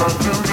I do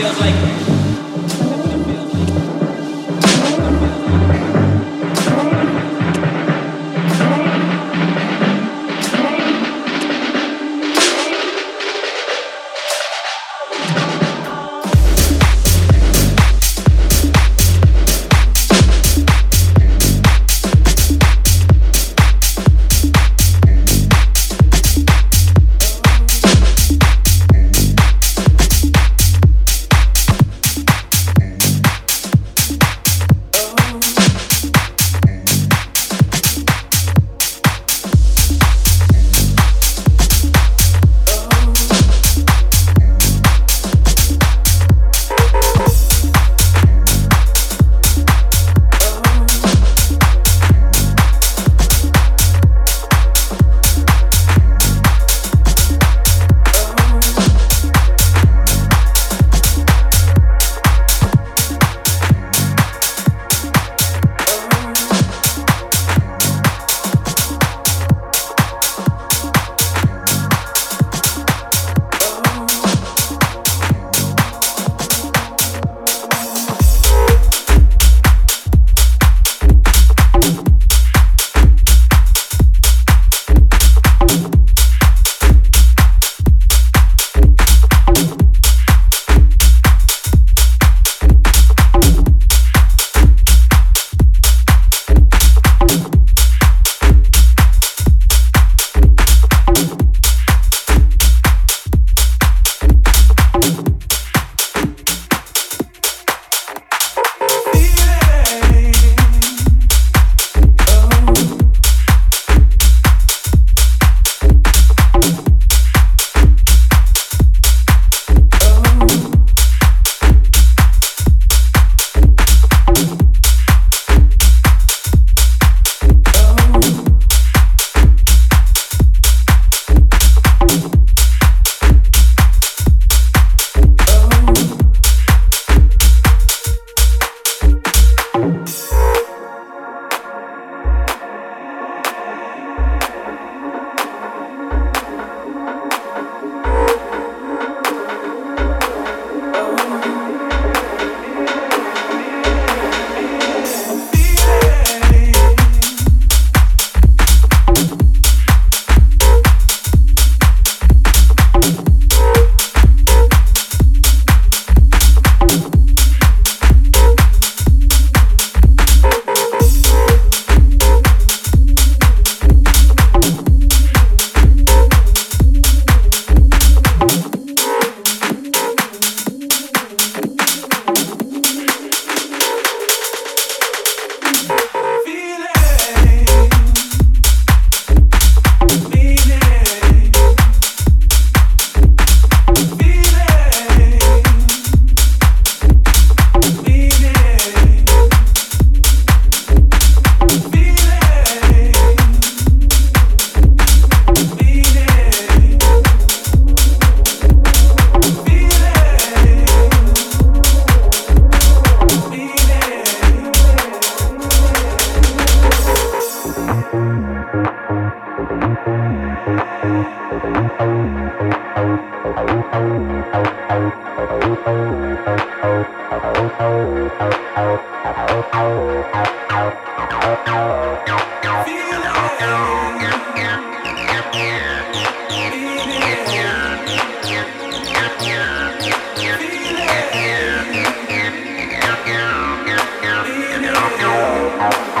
feels like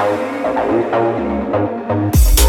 Thank you.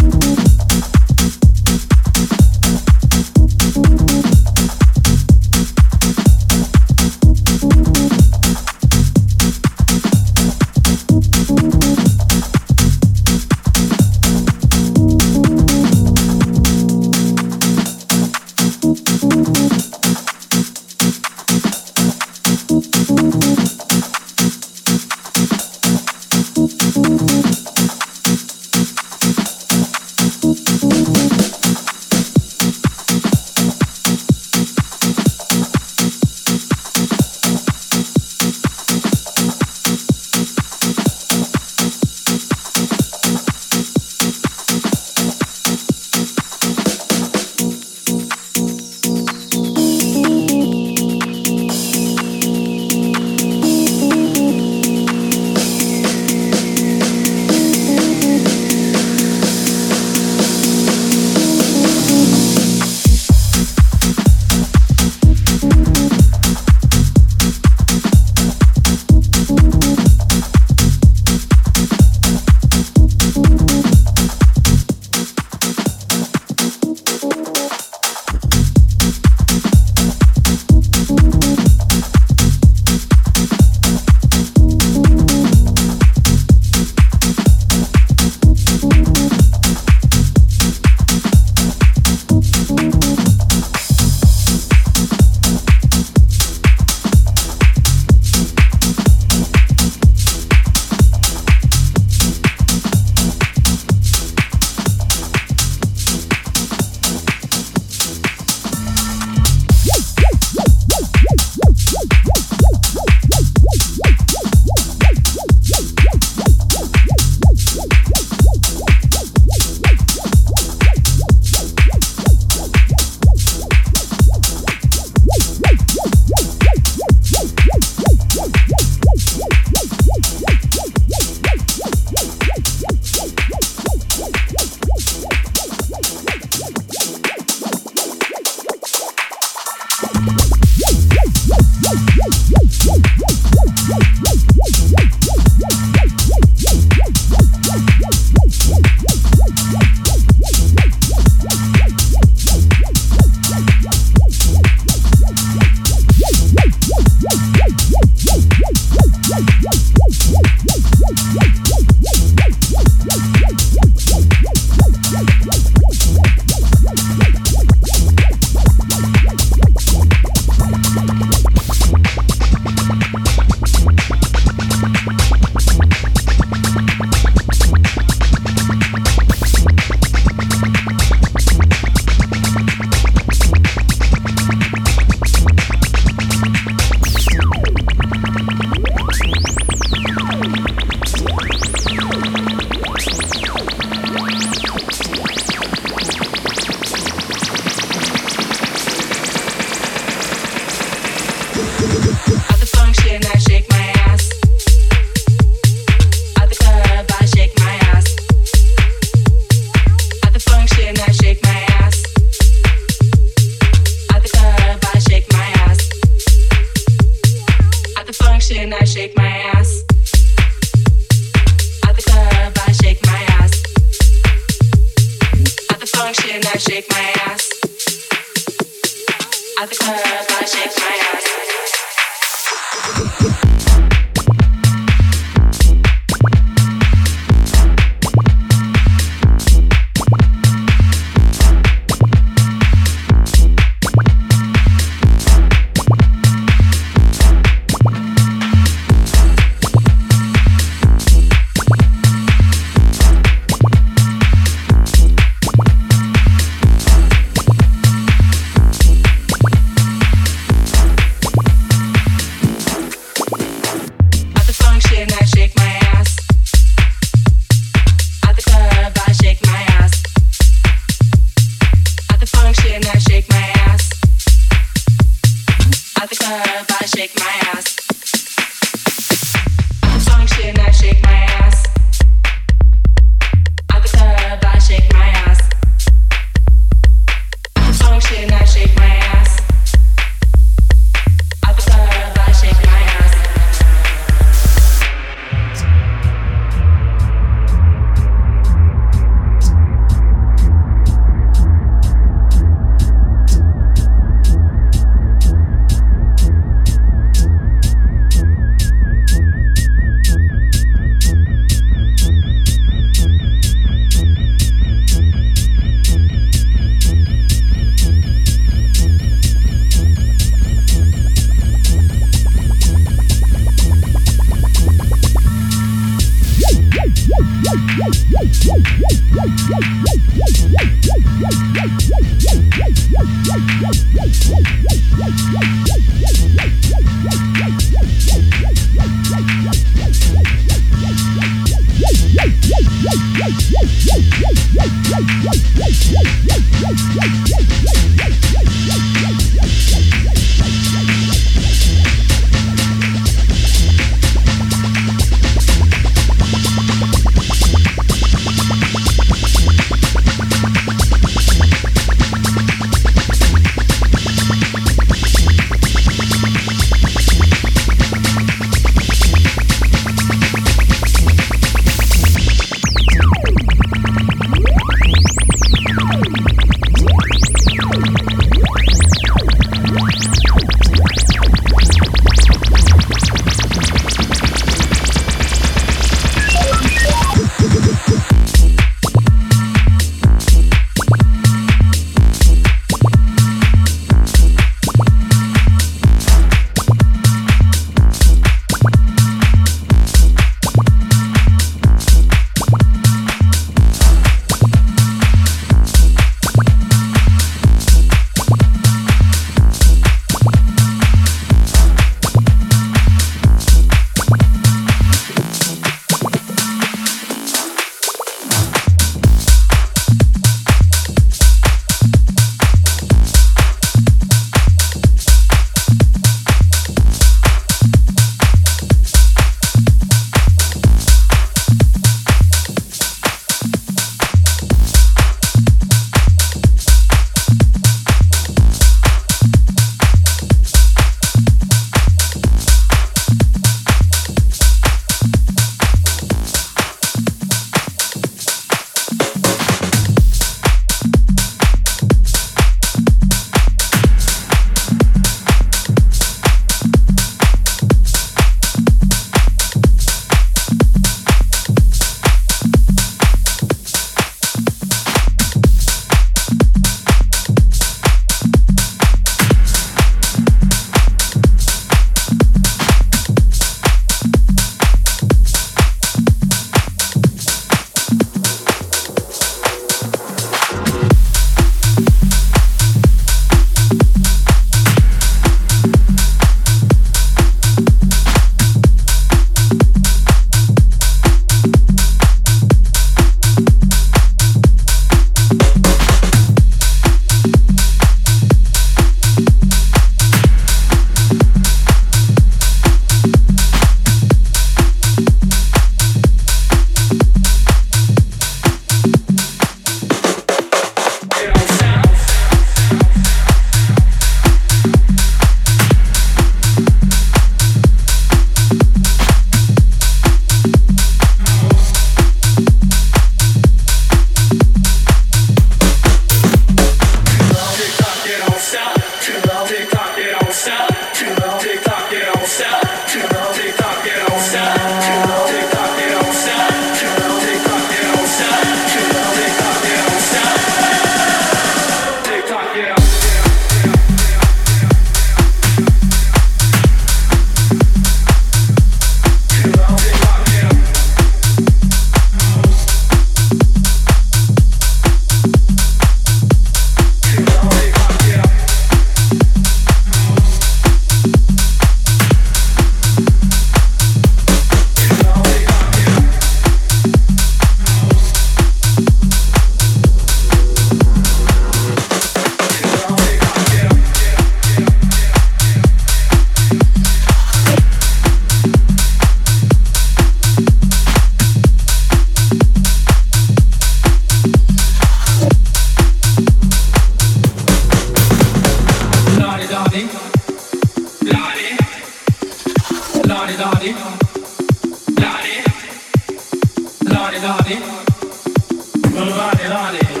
Somebody, honey.